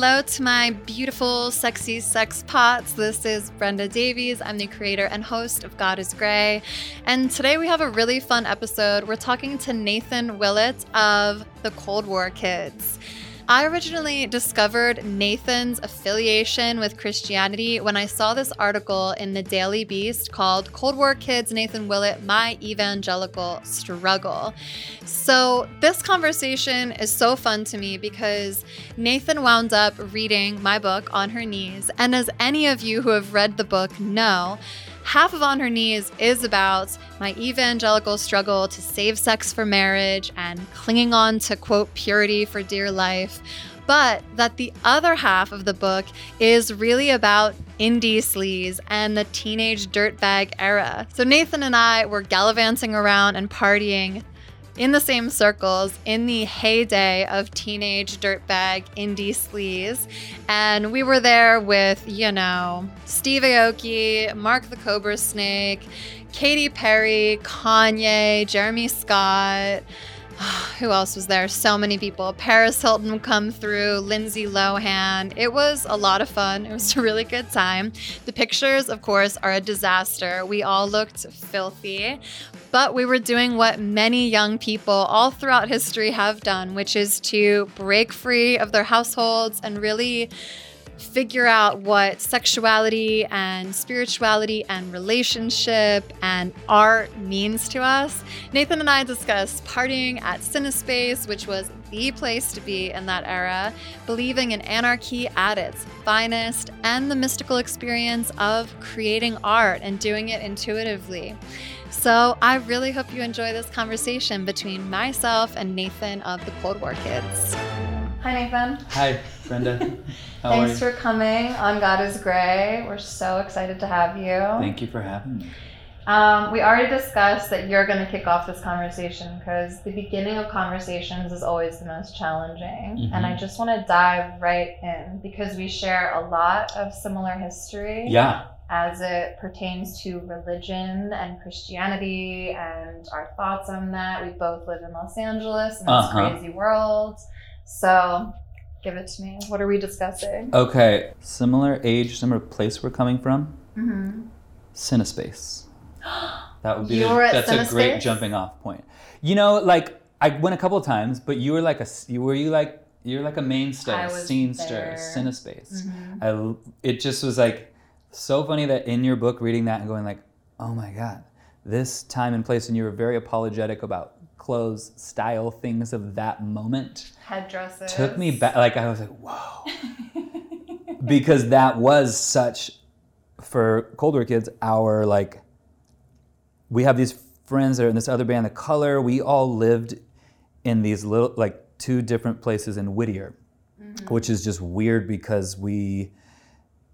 hello to my beautiful, sexy sex pots. This is Brenda Davies. I'm the creator and host of God is Grey. And today we have a really fun episode. We're talking to Nathan Willett of the Cold War Kids. I originally discovered Nathan's affiliation with Christianity when I saw this article in the Daily Beast called Cold War Kids Nathan Willett My Evangelical Struggle. So, this conversation is so fun to me because Nathan wound up reading my book on her knees. And as any of you who have read the book know, half of On Her Knees is about my evangelical struggle to save sex for marriage and clinging on to, quote, purity for dear life. But that the other half of the book is really about indie sleaze and the teenage dirtbag era. So Nathan and I were gallivanting around and partying in the same circles in the heyday of teenage dirtbag indie sleaze. And we were there with, you know, Steve Aoki, Mark the Cobra Snake, Katy Perry, Kanye, Jeremy Scott. Who else was there? So many people. Paris Hilton come through, Lindsay Lohan. It was a lot of fun. It was a really good time. The pictures, of course, are a disaster. We all looked filthy, but we were doing what many young people all throughout history have done, which is to break free of their households and really figure out what sexuality and spirituality and relationship and art means to us. Nathan and I discussed partying at Cinespace, which was the place to be in that era, believing in anarchy at its finest, and the mystical experience of creating art and doing it intuitively. So I really hope you enjoy this conversation between myself and Nathan of the Cold War Kids. Hi, Nathan. Hi, Brenda. How Thanks for coming on God is Grey. We're so excited to have you. Thank you for having me. Um, we already discussed that you're going to kick off this conversation because the beginning of conversations is always the most challenging. Mhm. And I just want to dive right in because we share a lot of similar history Yeah. as it pertains to religion and Christianity and our thoughts on that. We both live in Los Angeles in this Uh-huh. crazy world. So give it to me. What are we discussing? Okay. Similar age, similar place we're coming from. Mm-hmm. Cinespace. That would be. You the- were at that's a great jumping off point. You know, like I went a couple of times, but you were like a. You were you like you're like a mainstay, scenester. Cinespace. Mhm. I. It just was like so funny that in your book reading that and going like, oh my god, this time and place, and you were very apologetic about clothes, style, things of that moment. Headdresses. took me back like i was like whoa because that was such for Cold War Kids our like we have these friends that are in this other band the color we all lived in these little like two different places in whittier which is just weird because we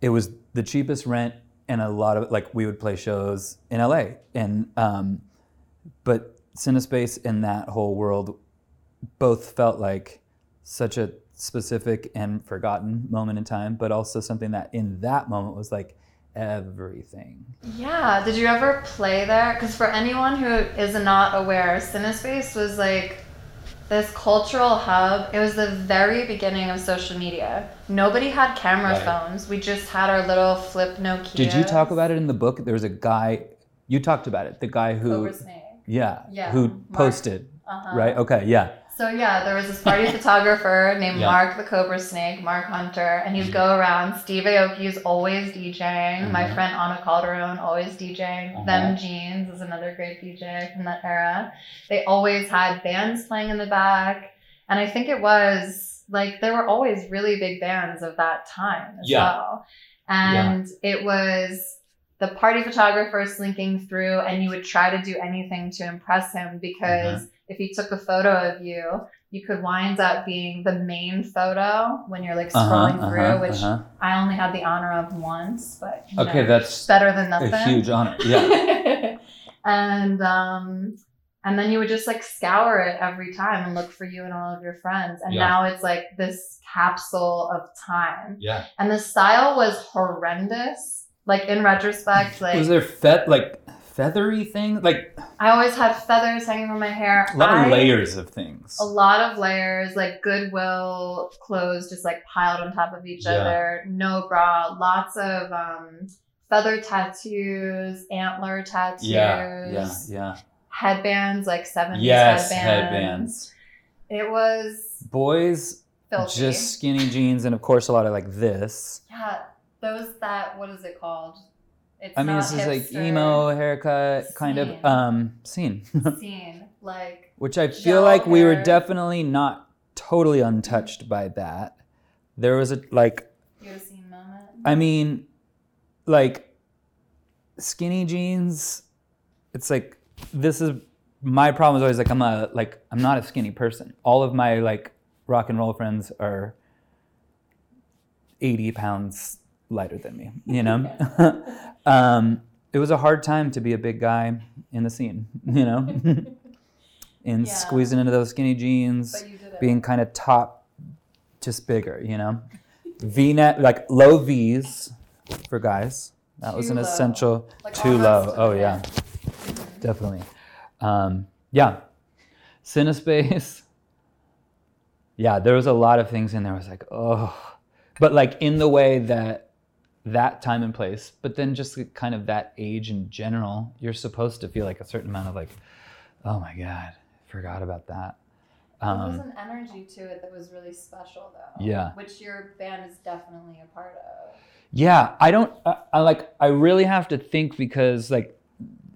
it was the cheapest rent and a lot of like we would play shows in la and um but cinespace and that whole world both felt like such a specific and forgotten moment in time, but also something that in that moment was like everything. Yeah. Did you ever play there? Because for anyone who is not aware, Cinespace was like this cultural hub. It was the very beginning of social media. Nobody had camera Right. phones. We just had our little flip Nokia. Did you talk about it in the book? There was a guy you talked about it. The guy who Cobra Snake. Yeah, Yeah, who Mark. posted, Uh-huh. right? Okay, yeah. So yeah, there was this party photographer named Yeah. Mark the Cobra Snake, Mark Hunter, and he'd go around. Steve Aoki is always DJing. My Mhm. friend Anna Calderon always DJing. Uh-huh. Them Jeans is another great DJ from that era. They always had bands playing in the back, and I think it was like there were always really big bands of that time as Yeah. well. And it was the party photographer slinking through, and you would try to do anything to impress him because Mm-hmm. if he took a photo of you, you could wind up being the main photo when you're like Uh-huh, scrolling through, uh-huh, which uh-huh. I only had the honor of once, but Okay, know, that's better than nothing. a huge honor. Yeah. and um and then you would just like scour it every time and look for you and all of your friends. And Yeah. now it's like this capsule of time. Yeah. And the style was horrendous. Like in retrospect, like was there fet like feathery things, like I always had feathers hanging from my hair. a lot I- of layers of things. A lot of layers, like Goodwill clothes just like piled on top of each Yeah. other. No bra. Lots of um, feather tattoos, antler tattoos. Yeah, yeah, yeah. Headbands, like 70s Yes, headbands. headbands. It was Boys, filthy. just skinny jeans, and of course a lot of like this. yeah, those that what is it called? It's I mean, this is like emo haircut, kind of um scene, scene. Like which I feel like we were definitely not totally untouched by that. There was a like you had a scene moment. I mean, like skinny jeans. It's like this is my problem is always like I'm a like I'm not a skinny person. All of my like rock and roll friends are 80 pounds lighter than me. You know, um, it was a hard time to be a big guy in the scene. You know, and Yeah. squeezing into those skinny jeans But you did it. being kind of top, just bigger, you know. V neck, like low V's for guys. That was an low. essential. Like too low. Oh yeah, definitely. Um, yeah, Cinespace. Yeah, there was a lot of things in there. I was like, oh, but like in the way that that time and place, but then just kind of that age in general, you're supposed to feel like a certain amount of like, oh my god, forgot about that. there Um, was an energy to it that was really special, though. Yeah. Which your band is definitely a part of. Yeah, I don't. I, I like. I really have to think because like,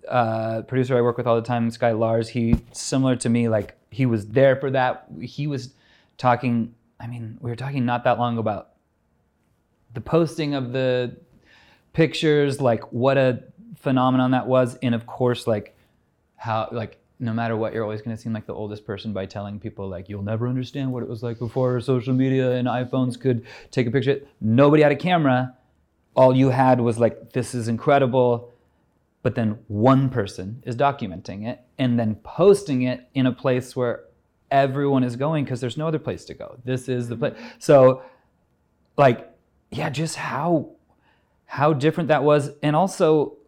uh, producer I work with all the time, Sky Lars. He similar to me. Like he was there for that. He was talking. I mean, we were talking not that long about the posting of the pictures. Like what a phenomenon that was, and of course, like how like no matter what, you're always going to seem like the oldest person by telling people like you'll never understand what it was like before social media and iPhones could take a picture. Nobody had a camera. All you had was like this is incredible, but then one person is documenting it and then posting it in a place where everyone is going because there's no other place to go. This is the place. Mm-hmm. So like yeah, just how how different that was. And also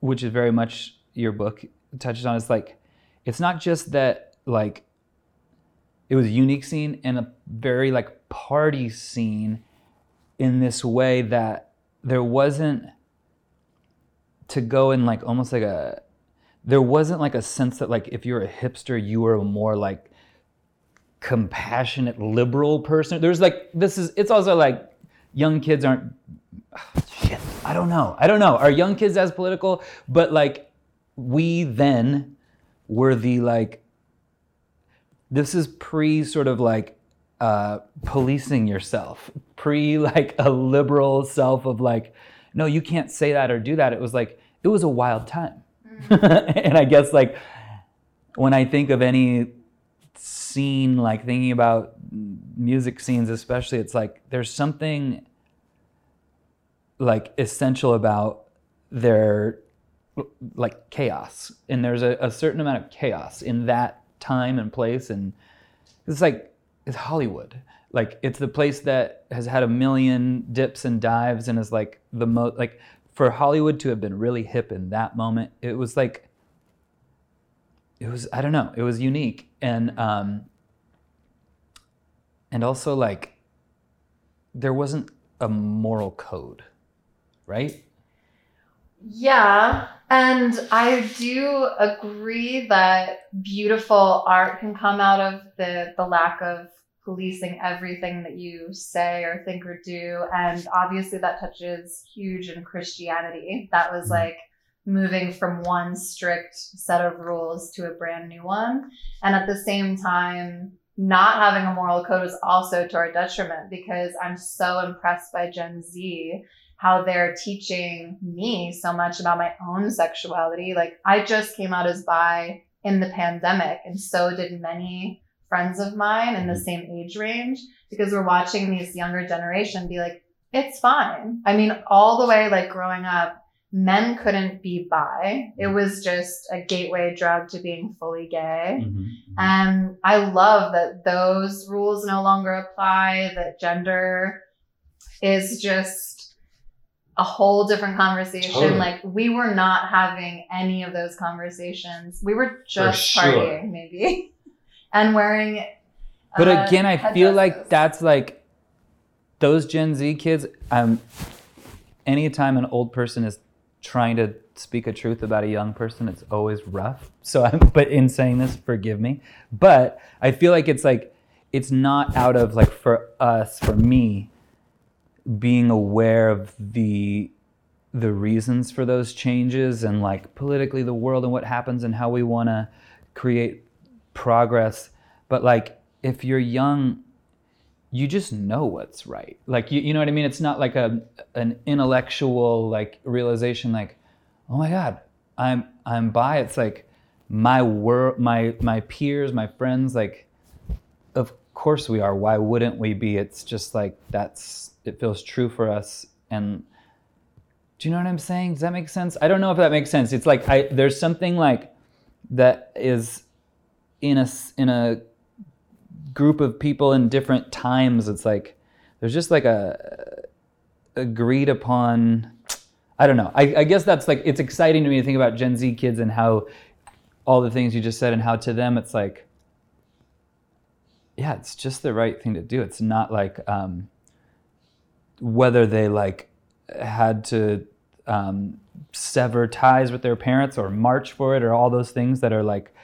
which is very much your book touches on is like it's not just that like it was a unique scene and a very like party scene in this way that there wasn't to go in like almost like a there wasn't like a sense that like if you're a hipster you were more like compassionate liberal person. There's like this is it's also like young kids aren't shit i don't know. I don't know. Are young kids as political? But like we then were the like this is pre sort of like uh, policing yourself. Pre like a liberal self of like no you can't say that or do that. It was like it was a wild time. And i guess like when i think of any scene like thinking about music scenes especially it's like there's something like essential about their like chaos. And there's a, a certain amount of chaos in that time and place. And it's like it's hollywood. Like it's the place that has had a million dips and dives and is like the most like for hollywood to have been really hip in that moment it was like it was i don't know it was unique. And um and also like there wasn't a moral code right? Yeah, and I do agree that beautiful art can come out of the the lack of policing everything that you say or think or do, and obviously that touches huge in Christianity. That was like moving from one strict set of rules to a brand new one, and at the same time. Not having a moral code is also to our detriment because I'm so impressed by Gen Z how they're teaching me so much about my own sexuality. Like I just came out as bi in the pandemic, and so did many friends of mine in the mm-hmm. same age range because we're watching these younger generation be like, it's fine. I mean, all the way like growing up, men couldn't be bi. It was just a gateway drug to being fully gay. And I love that those rules no longer apply, that gender is just a whole different conversation. Totally. Like we were not having any of those conversations. We were just partying, maybe, and wearing. But uh, again, I feel like that's like those Gen Z kids. Um, anytime an old person is trying to speak a truth about a young person, it's always rough. So, I'm, but in saying this, forgive me. But I feel like it's like it's not out of like for us, for me, being aware of the the reasons for those changes and like politically the world and what happens and how we want to create progress but like if you're young you just know what's right. Like you, you know what i mean? It's not like a an intellectual like realization like oh my god i'm i'm by it's like my world my my peers my friends like of course we are. Why wouldn't we be? It's just like that's it feels true for us and do you know what i'm saying? Does that make sense? I don't know if that makes sense. It's like i there's something like that is in a in a group of people in different times it's like there's just like a agreed upon i don't know. I, I guess that's like it's exciting to me to think about gen z kids and how all the things you just said and how to them it's like yeah it's just the right thing to do. It's not like um whether they like had to um, sever ties with their parents or march for it or all those things that are like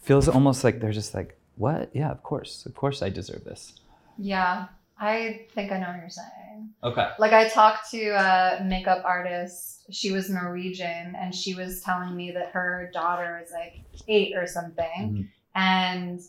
feels almost like they're just like what yeah of course of course i deserve this Yeah, I think I know what you're saying. okay Like I talked to a makeup artist. She was Norwegian, and she was telling me that her daughter is like eight or something, Mhm. and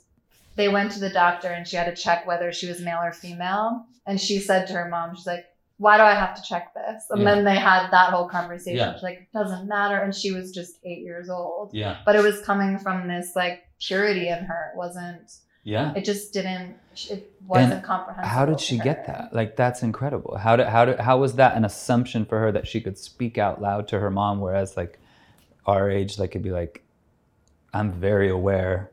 they went to the doctor, and she had to check whether she was male or female. And she said to her mom, she's like, "Why do I have to check this?" And Yeah. then they had that whole conversation. Yeah. She's like, "It doesn't matter," and she was just eight years old. yeah But it was coming from this like purity in her. It wasn't. yeah It just didn't. It wasn't And comprehensible. how did she get that like that's incredible how did how did how was that an assumption for her that she could speak out loud to her mom whereas like our age like could be like i'm very aware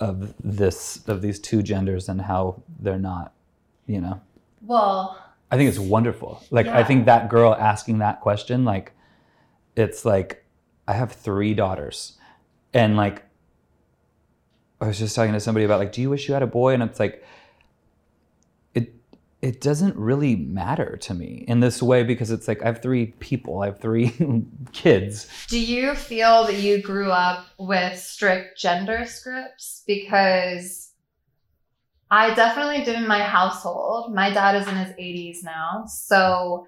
of this of these two genders and how they're not you know Well, i think it's wonderful. Like i think that girl asking that question like it's like i have three daughters. And like i was just talking to somebody about like do you wish you had a boy? And it's like it it doesn't really matter to me in this way because it's like i have three people. I have three kids. Do you feel that you grew up with strict gender scripts? Because I definitely did in my household. My dad is in his 80s now. So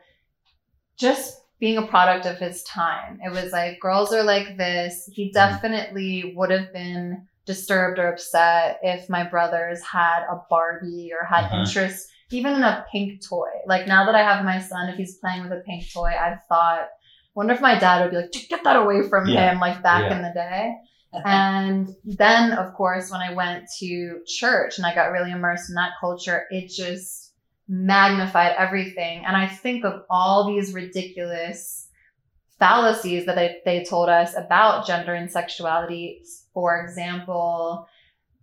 just being a product of his time, it was like girls are like this. He definitely would have been disturbed or upset if my brothers had a Barbie or had Uh-huh. interest even in a pink toy. Like now that I have my son, if he's playing with a pink toy, I've thought, wonder if my dad would be like, get that away from Yeah. him, like back Yeah. in the day. And then, of course, when I went to church and I got really immersed in that culture, it just magnified everything. And I think of all these ridiculous fallacies that they, they told us about gender and sexuality. For example,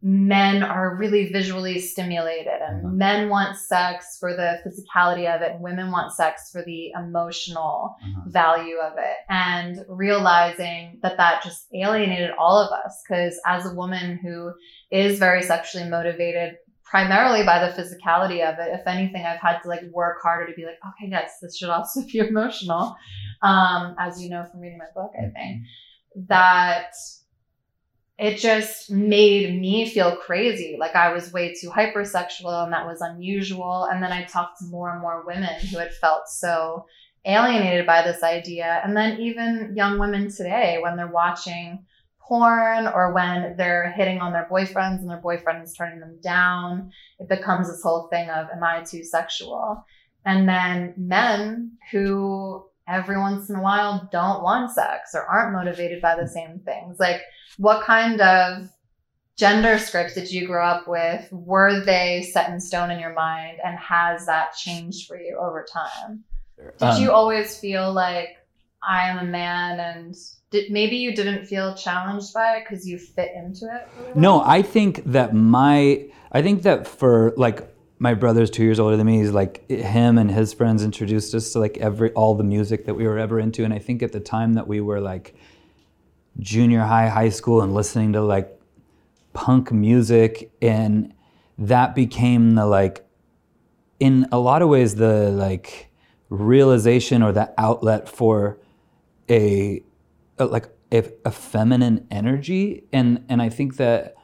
men are really visually stimulated and Mhm. men want sex for the physicality of it and women want sex for the emotional value of it and realizing that that just alienated all of us because as a woman who is very sexually motivated primarily by the physicality of it if anything i've had to like work harder to be like okay yes this should also be emotional um as you know from reading my book i think that it just made me feel crazy. Like I was way too hypersexual and that was unusual. And then I talked to more and more women who had felt so alienated by this idea. And then even young women today, when they're watching porn or when they're hitting on their boyfriends and their boyfriend is turning them down, it becomes this whole thing of, am I too sexual? And then men who every once in a while don't want sex or aren't motivated by the same things. Like, what kind of gender scripts did you grow up with? Were they set in stone in your mind? And has that changed for you over time? Did Um, you always feel like I am a man and did, maybe you didn't feel challenged by it because you fit into it? really? No, I think that my I think that for like my brother's two years older than me. He's like him and his friends introduced us to like every all the music that we were ever into. And I think at the time that we were like junior high, high school, and listening to like punk music, and that became the like, in a lot of ways, the like realization or the outlet for a, a like a, a feminine energy, and and I think that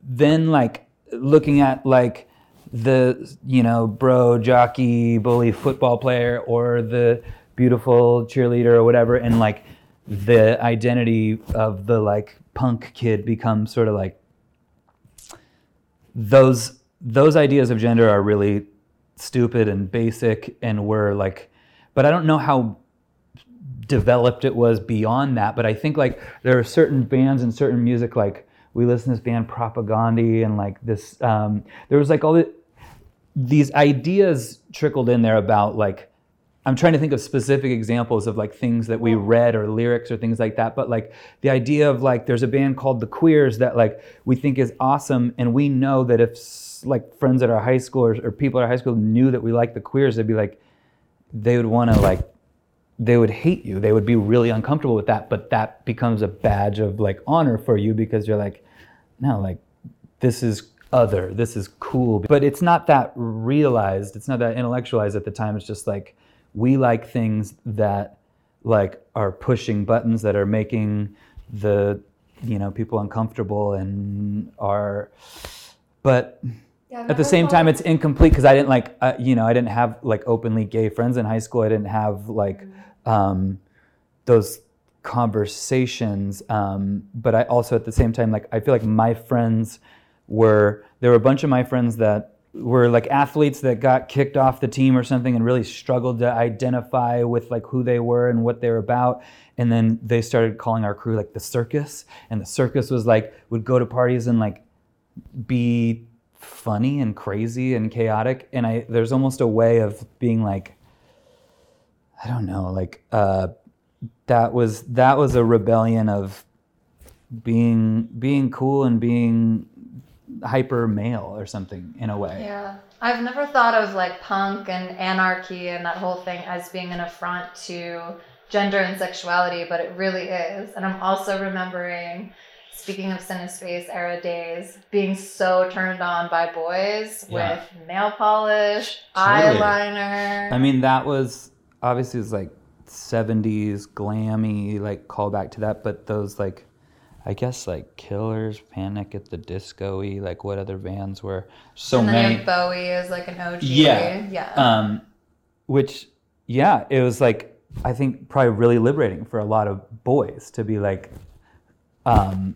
then like looking at like the you know bro jockey bully football player or the beautiful cheerleader or whatever. And like the identity of the like punk kid becomes sort of like those those ideas of gender are really stupid and basic and we're like but i don't know how developed it was beyond that. But i think like there are certain bands and certain music like we listen to this band propagandhi and like this um, there was like all the, these ideas trickled in there about like I'm trying to think of specific examples of like things that we read or lyrics or things like that. But like the idea of like there's a band called the Queers that like we think is awesome, and we know that if like friends at our high school or, or people at our high school knew that we like the Queers, they'd be like they would want to like they would hate you. They would be really uncomfortable with that. But that becomes a badge of like honor for you because you're like, no, like this is other. This is cool. But it's not that realized. It's not that intellectualized at the time. It's just like we like things that like are pushing buttons that are making the you know people uncomfortable and are but yeah, at the same time it's incomplete because i didn't like uh, you know i didn't have like openly gay friends in high school i didn't have like mm-hmm. um, those conversations um, but i also at the same time like i feel like my friends were there were a bunch of my friends that were like athletes that got kicked off the team or something and really struggled to identify with like who they were and what they were about. And then they started calling our crew like the circus. And the circus was like would go to parties and like be funny and crazy and chaotic. And i there's almost a way of being like i don't know like uh that was that was a rebellion of being being cool and being hyper male or something in a way. Yeah. I've never thought of like punk and anarchy and that whole thing as being an affront to gender and sexuality, but it really is. And I'm also remembering, speaking of Cinespace era days, being so turned on by boys yeah. with nail polish, totally. eyeliner. I mean, that was obviously it was like 70s glammy, like callback to that, but those like I guess like Killers, Panic at the Disco like what other bands were so and many. Like Bowie is like an OG. Yeah. Yeah. Um, which, yeah, it was like, I think probably really liberating for a lot of boys to be like, um,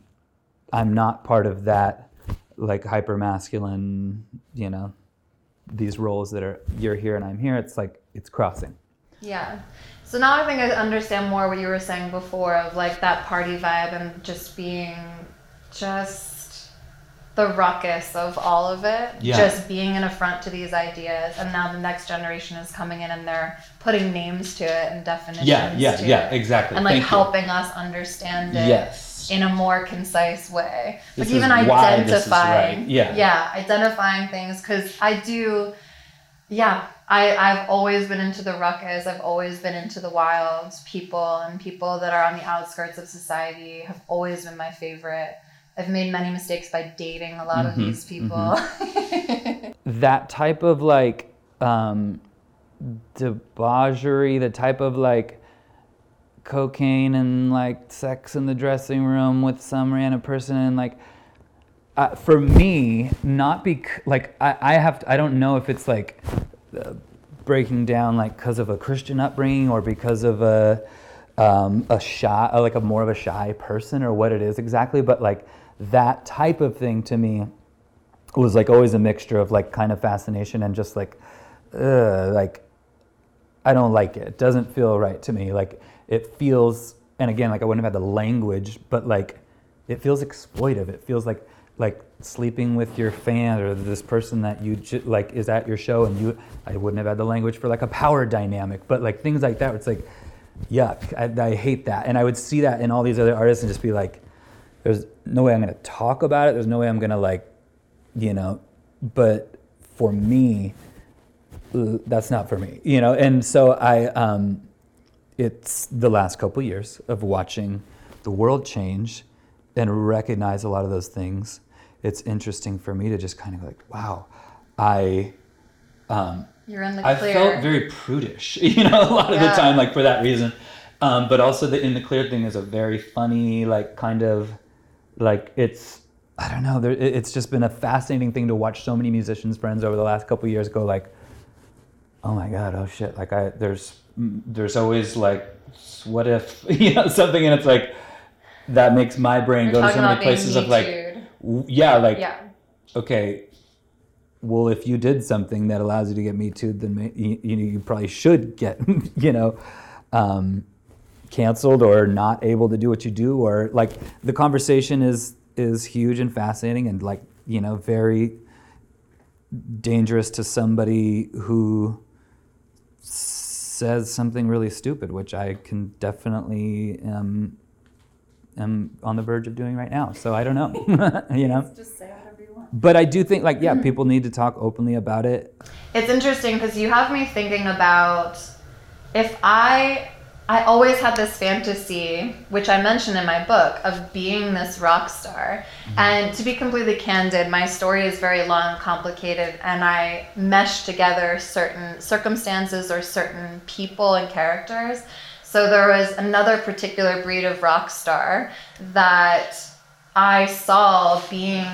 I'm not part of that like hyper masculine, you know, these roles that are you're here and I'm here. It's like it's crossing. Yeah. So now I think I understand more what you were saying before of like that party vibe and just being just the ruckus of all of it. Yeah. Just being an affront to these ideas. And now the next generation is coming in and they're putting names to it and definitions. Yeah, yeah, yeah, it. exactly. And like Thank helping you. us understand it. Yes. In a more concise way. This like even identifying. Right. Yeah. Yeah, identifying things because I do yeah, I, I've always been into the ruckus. I've always been into the wild people and people that are on the outskirts of society have always been my favorite. I've made many mistakes by dating a lot mm-hmm, of these people. Mm-hmm. that type of like um, debauchery, the type of like cocaine and like sex in the dressing room with some random person and like uh, for me, not be like I, I have to, I don't know if it's like uh, breaking down like because of a Christian upbringing or because of a um, a shy like a more of a shy person or what it is exactly, but like that type of thing to me was like always a mixture of like kind of fascination and just like uh, like I don't like it. It doesn't feel right to me. Like it feels and again like I wouldn't have had the language, but like it feels exploitive. It feels like like sleeping with your fan or this person that you ju- like is at your show and you I wouldn't have had the language for like a power dynamic but like things like that it's like yuck I, I hate that and I would see that in all these other artists and just be like there's no way I'm gonna talk about it there's no way I'm gonna like you know but for me, that's not for me, you know. And so I, um, it's the last couple years of watching the world change and recognize a lot of those things. It's interesting for me to just kind of like, wow, I. Um, You're in the clear. I felt very prudish, you know, a lot of Yeah. the time, like for that reason. Um, but also the in the clear thing is a very funny, like kind of, like it's I don't know. There, it's just been a fascinating thing to watch so many musicians friends over the last couple years go like, oh my god, oh shit, like I there's there's always like what if you know something, and it's like that makes my brain You're go to so many places of like, yeah, like yeah. okay, well, if you did something that allows you to get Me Too, then you, you, you probably should get, you know, um, canceled or not able to do what you do, or like the conversation is is huge and fascinating and like you know very dangerous to somebody who says something really stupid, which I can definitely um, am on the verge of doing right now. So I don't know, you know Just say whatever you want. but I do think like yeah, mm-hmm. people need to talk openly about it. It's interesting because you have me thinking about if I I always had this fantasy, which I mentioned in my book, of being this rock star. Mm-hmm. And to be completely candid, my story is very long and complicated, and I mesh together certain circumstances or certain people and characters. So there was another particular breed of rock star that I saw being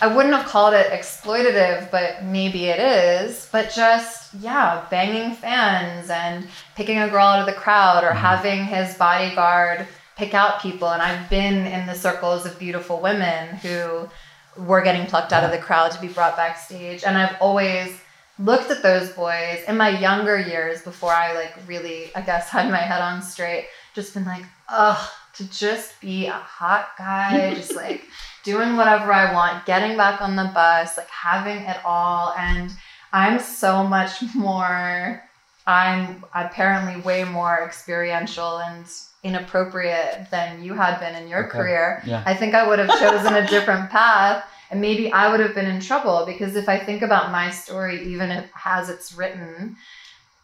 I wouldn't have called it exploitative, but maybe it is. But just, yeah, banging fans and picking a girl out of the crowd or mm-hmm. having his bodyguard pick out people. And I've been in the circles of beautiful women who were getting plucked out of the crowd to be brought backstage. And I've always looked at those boys in my younger years before I like really, I guess, had my head on straight, just been like, ugh, to just be a hot guy, just like doing whatever I want, getting back on the bus, like having it all. And I'm so much more, I'm apparently way more experiential and inappropriate than you had been in your Okay. career. Yeah. I think I would have chosen a different path and maybe I would have been in trouble because if I think about my story, even if as it's written,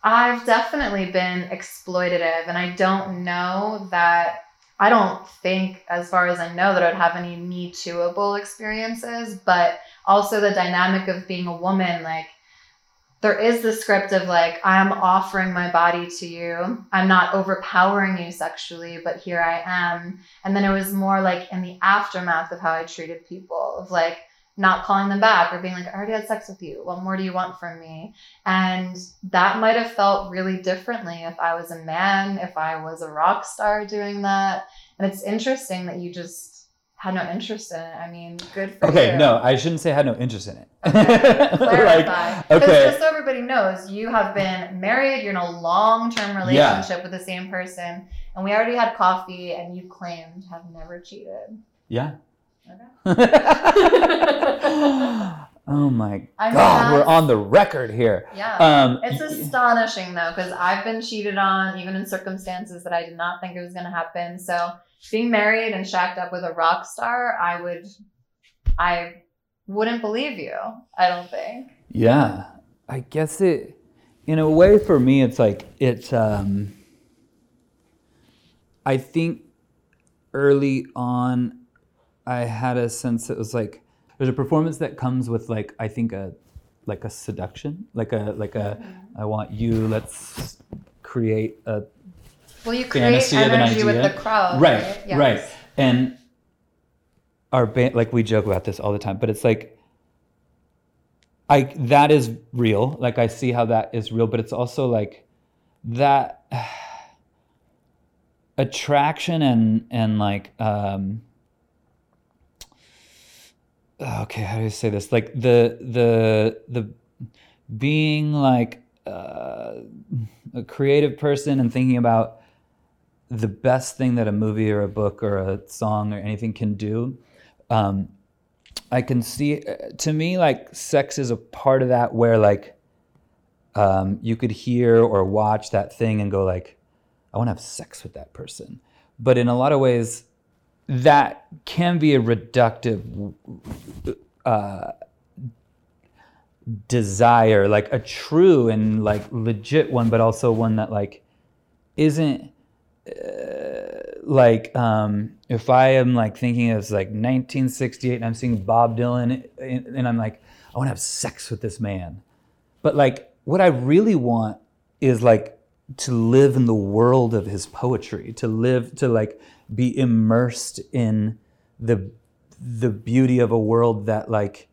I've definitely been exploitative. And I don't know that I don't think, as far as I know, that I'd have any Me Tooable experiences, but also the dynamic of being a woman, like there is the script of like, I'm offering my body to you. I'm not overpowering you sexually, but here I am. And then it was more like in the aftermath of how I treated people, of like not calling them back or being like, I already had sex with you. What more do you want from me? And that might have felt really differently if I was a man, if I was a rock star doing that. And it's interesting that you just had no interest in it. I mean, good for you. Okay, no, I shouldn't say I had no interest in it. Clarify. like, okay, just so everybody knows, you have been married, you're in a long term relationship with the same person, and we already had coffee, and you claimed have never cheated. yeah. Okay. oh my I mean, god, we're on the record here. Yeah. Um, It's astonishing though, because I've been cheated on even in circumstances that I did not think it was going to happen. So being married and shacked up with a rock star, I would, I wouldn't believe you. I don't think. Yeah, I guess it, in a way, for me, it's like it's. Um, I think early on, I had a sense it was like there's a performance that comes with like I think a like a seduction, like a like a I want you. Let's create a Well, you create Fantasy of an energy with the crowd, right right? Yes. right and our band like we joke about this all the time but it's like i that is real like i see how that is real but it's also like that attraction and and like um okay how do i say this? Like the the the being like uh, a creative person and thinking about the best thing that a movie or a book or a song or anything can do um, i can see to me like sex is a part of that where like um, you could hear or watch that thing and go like i want to have sex with that person. But in a lot of ways that can be a reductive uh, desire, like a true and like legit one, but also one that like isn't uh, like um, if I am like thinking of like 1968 and I'm seeing Bob Dylan and, and I'm like, I want to have sex with this man. But like what I really want is like to live in the world of his poetry, to live, to like be immersed in the the beauty of a world that like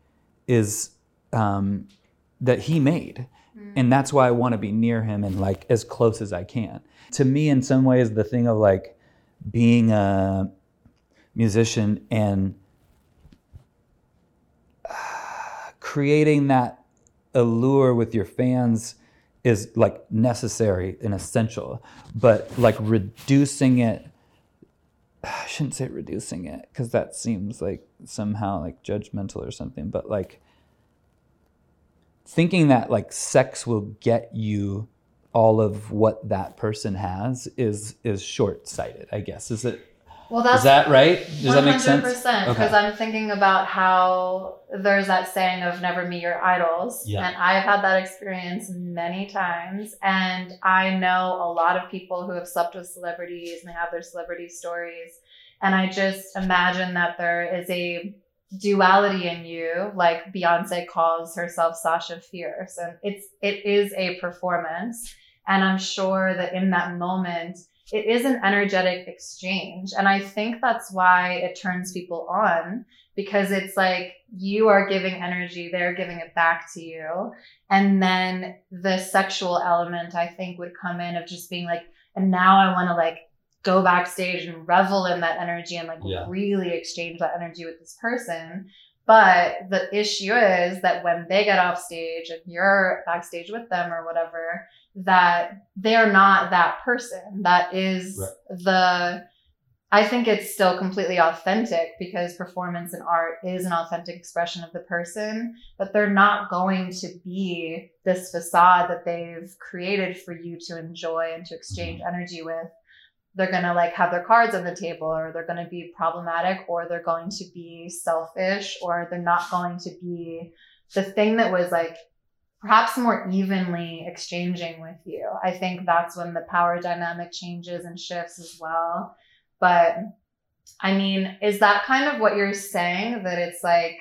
is um, that he made, and that's why I want to be near him and like as close as I can. To me, in some ways, the thing of like being a musician and uh, creating that allure with your fans is like necessary and essential. But like reducing it i shouldn't say reducing it because that seems like somehow like judgmental or something but like thinking that like sex will get you all of what that person has is is short-sighted i guess. Is it Well, that's is that right does that make sense percent. Okay. Because I'm thinking about how there's that saying of never meet your idols, Yeah. and I've had that experience many times. And I know a lot of people who have slept with celebrities and they have their celebrity stories. And I just imagine that there is a duality in you, like Beyonce calls herself Sasha Fierce, and it's it is a performance. And I'm sure that in that moment, it is an energetic exchange. And I think that's why it turns people on because it's like you are giving energy, they're giving it back to you. And then the sexual element, I think, would come in of just being like, and now I want to like go backstage and revel in that energy and like Yeah. really exchange that energy with this person. But the issue is that when they get off stage and you're backstage with them or whatever, that they're not that person. That is Right. the I think it's still completely authentic because performance and art is an authentic expression of the person, but they're not going to be this facade that they've created for you to enjoy and to exchange mm-hmm. energy with. They're going to like have their cards on the table or they're going to be problematic or they're going to be selfish or they're not going to be the thing that was like perhaps more evenly exchanging with you. I think that's when the power dynamic changes and shifts as well. But I mean, is that kind of what you're saying? That it's like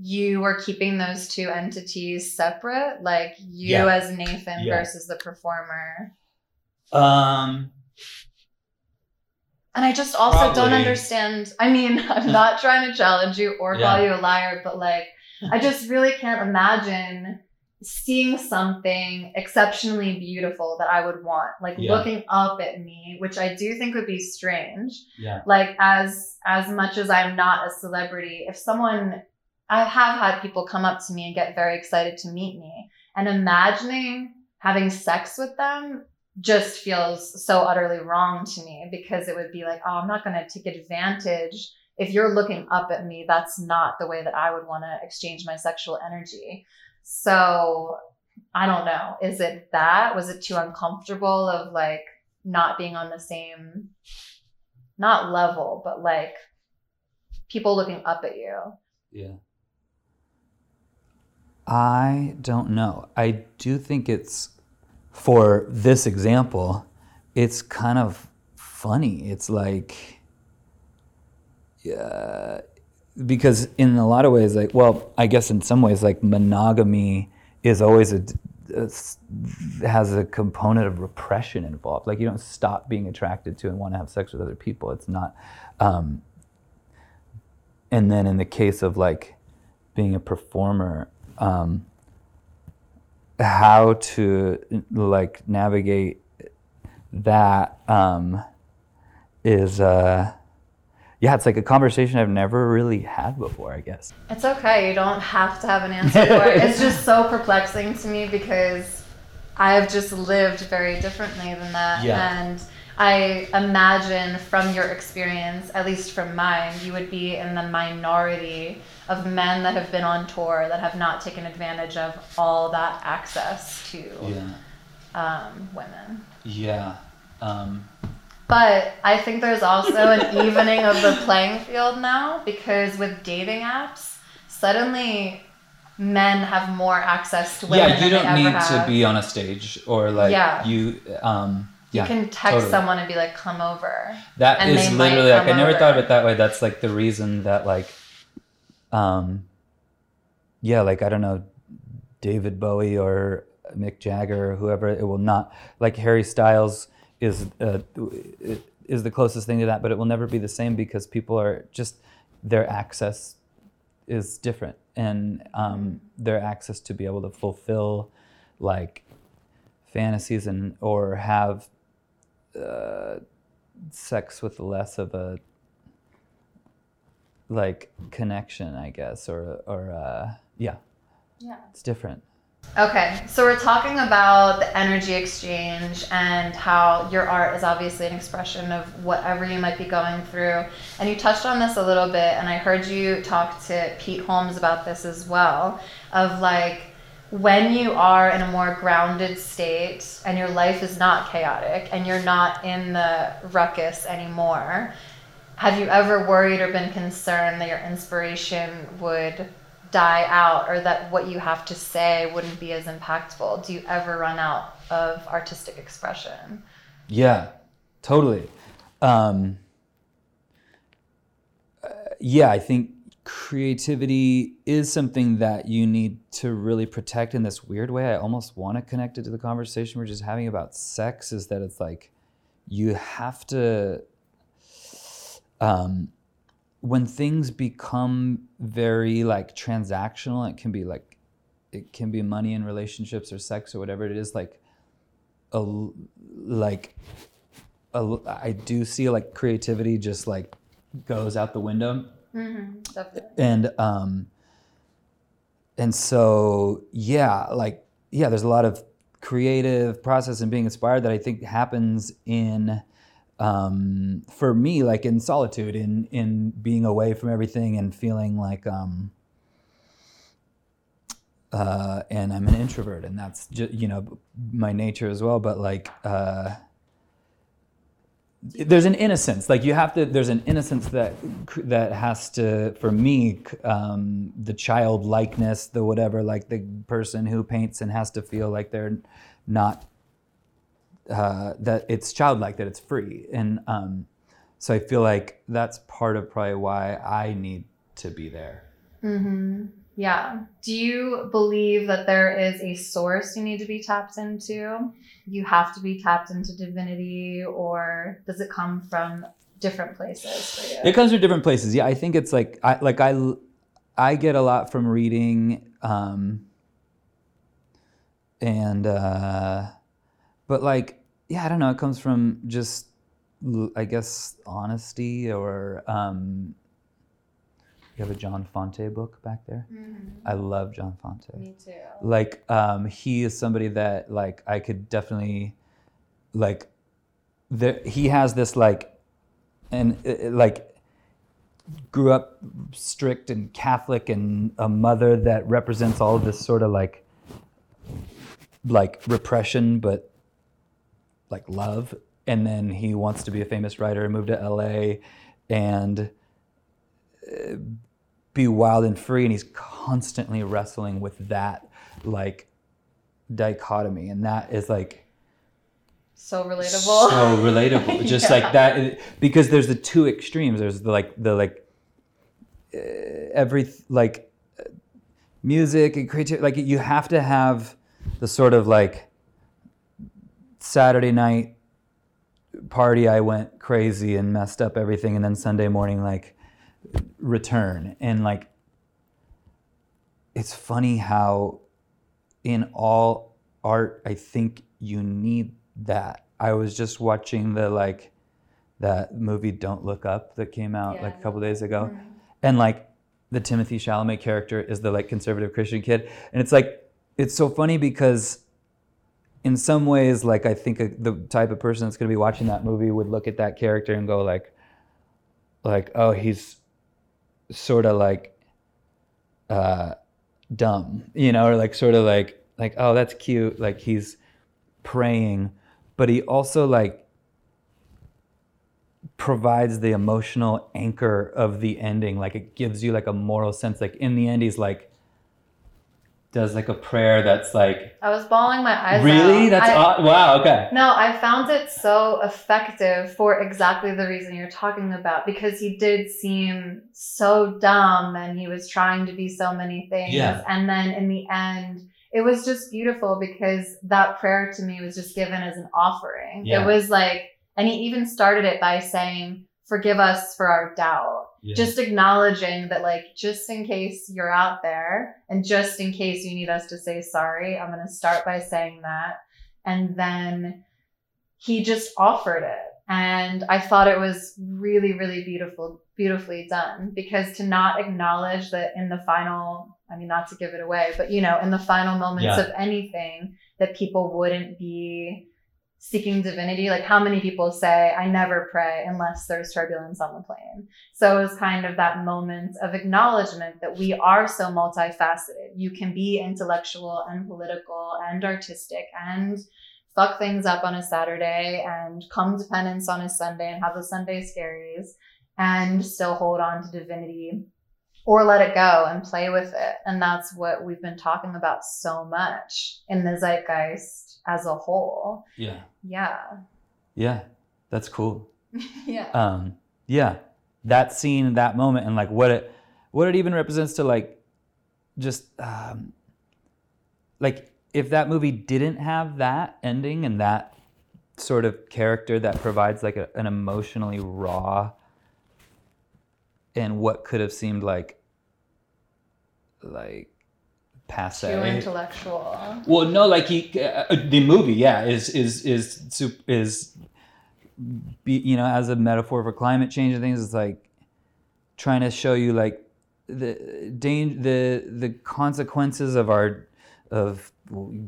you were keeping those two entities separate, like you Yeah. as Nathan Yeah. versus the performer. um And I just also don't understand. I mean, I'm not trying to challenge you or Yeah. call you a liar, but like, I just really can't imagine seeing something exceptionally beautiful that I would want, like Yeah. looking up at me, which I do think would be strange. yeah Like as as much as I'm not a celebrity, if someone I have had people come up to me and get very excited to meet me, and imagining having sex with them just feels so utterly wrong to me because it would be like, oh, I'm not going to take advantage. If you're looking up at me, that's not the way that I would want to exchange my sexual energy. So I don't know. Is it that? Was it too uncomfortable of like not being on the same, not level, but like people looking up at you? Yeah. I don't know. I do think it's for this example, it's kind of funny. It's like yeah, because in a lot of ways like well, I guess in some ways like monogamy is always a, a has a component of repression involved. Like you don't stop being attracted to and want to have sex with other people. It's not um, and then in the case of like being a performer um, how to like navigate that um, is uh, yeah it's like a conversation i've never really had before i guess It's okay. You don't have to have an answer for it. It's just so perplexing to me because I have just lived very differently than that. Yeah. And I imagine from your experience, at least from mine, you would be in the minority of men that have been on tour that have not taken advantage of all that access to yeah um, women. yeah um, But I think there's also an evening of the playing field now because with dating apps, suddenly men have more access to women. yeah, you don't need have. to be on a stage or like Yeah. you. Um, yeah, You can text totally. someone and be like, "Come over." That is literally like I never over. thought of it that way. That's like the reason that like, um, yeah, like I don't know, David Bowie or Mick Jagger or whoever. It will not like Harry Styles is uh, is the closest thing to that, but it will never be the same because people are just their access is different and um, their access to be able to fulfill like fantasies and or have uh, sex with less of a like connection, I guess, or or uh, yeah, Yeah. it's different. Okay, so we're talking about the energy exchange and how your art is obviously an expression of whatever you might be going through. And you touched on this a little bit, and I heard you talk to Pete Holmes about this as well of like when you are in a more grounded state and your life is not chaotic and you're not in the ruckus anymore. Have you ever worried or been concerned that your inspiration would die out or that what you have to say wouldn't be as impactful? Do you ever run out of artistic expression? Yeah, totally. Um, uh, yeah, I think creativity is something that you need to really protect in this weird way. I almost want to connect it to the conversation we're just having about sex is that it's like you have to um, when things become very like transactional, it can be like it can be money in relationships or sex or whatever it is like a like a I do see like creativity just like goes out the window Mm-hmm, and um and so yeah like yeah there's a lot of creative process and being inspired that i think happens in um for me like in solitude in in being away from everything and feeling like um uh and i'm an introvert and that's just you know my nature as well but like uh there's an innocence. Like you have to there's an innocence that that has to for me um, the childlikeness the whatever like the person who paints and has to feel like they're not uh, that it's childlike that it's free. And um, so i feel like that's part of probably why i need to be there. Mm-hmm. Yeah. Do you believe that there is a source you need to be tapped into? You have to be tapped into divinity, or does it come from different places? It comes from different places. Yeah, I think it's like I like I I get a lot from reading, um, and uh, but like yeah, I don't know. It comes from just I guess honesty or um, you have a John Fante book back there. Mhm. I love John Fante Me too. like um he is somebody that like i could definitely like there he has this like and uh, uh, like grew up strict and catholic and a mother that represents all of this sort of like like repression but like love and then he wants to be a famous writer and move to la and be wild and free and he's constantly wrestling with that like dichotomy and that is like So relatable. so relatable just Yeah. like that because there's the two extremes there's the like the like uh, every like uh, music and creativity like you have to have the sort of like saturday night party i went crazy and messed up everything and then sunday morning like return and like it's funny how in all art i think you need that i was just watching the like that movie don't look up that came out Yeah. like a couple days ago Mhm. and like the timothée chalamet character is the like conservative christian kid and it's like it's so funny because in some ways like i think a, the type of person that's going to be watching that movie would look at that character and go like like oh he's sort of like uh dumb you know or like sort of like like oh that's cute like he's praying but he also like provides the emotional anchor of the ending. Like it gives you like a moral sense. Like in the end, he's like does like a prayer that's like I was bawling my eyes really. out. That's I- aw- wow. Okay. No, I found it so effective for exactly the reason you're talking about because he did seem so dumb and he was trying to be so many things. Yeah. And then in the end, it was just beautiful because that prayer to me was just given as an offering. Yeah. It was like, and he even started it by saying, Forgive us for our doubt. Just acknowledging that, like, just in case you're out there and just in case you need us to say sorry, I'm going to start by saying that. And then he just offered it. And I thought it was really, really beautiful, beautifully done because to not acknowledge that in the final, I mean, not to give it away, but you know, in the final moments Yeah. of anything, that people wouldn't be seeking divinity. Like, how many people say, I never pray unless there's turbulence on the plane? So it was kind of that moment of acknowledgement that we are so multifaceted. You can be intellectual and political and artistic and fuck things up on a Saturday and come to penance on a Sunday and have the Sunday scaries and still hold on to divinity or let it go and play with it. And that's what we've been talking about so much in the zeitgeist as a whole. Yeah. Yeah. Yeah. That's cool. yeah. um yeah that scene that moment and like what it what it even represents to like just um like if that movie didn't have that ending and that sort of character that provides like a, an emotionally raw and what could have seemed like like passe Too intellectual. well, no, like he, uh, the movie, yeah, is is is sup- is, be, you know, as a metaphor for climate change and things. It's like trying to show you like the danger, the the consequences of our of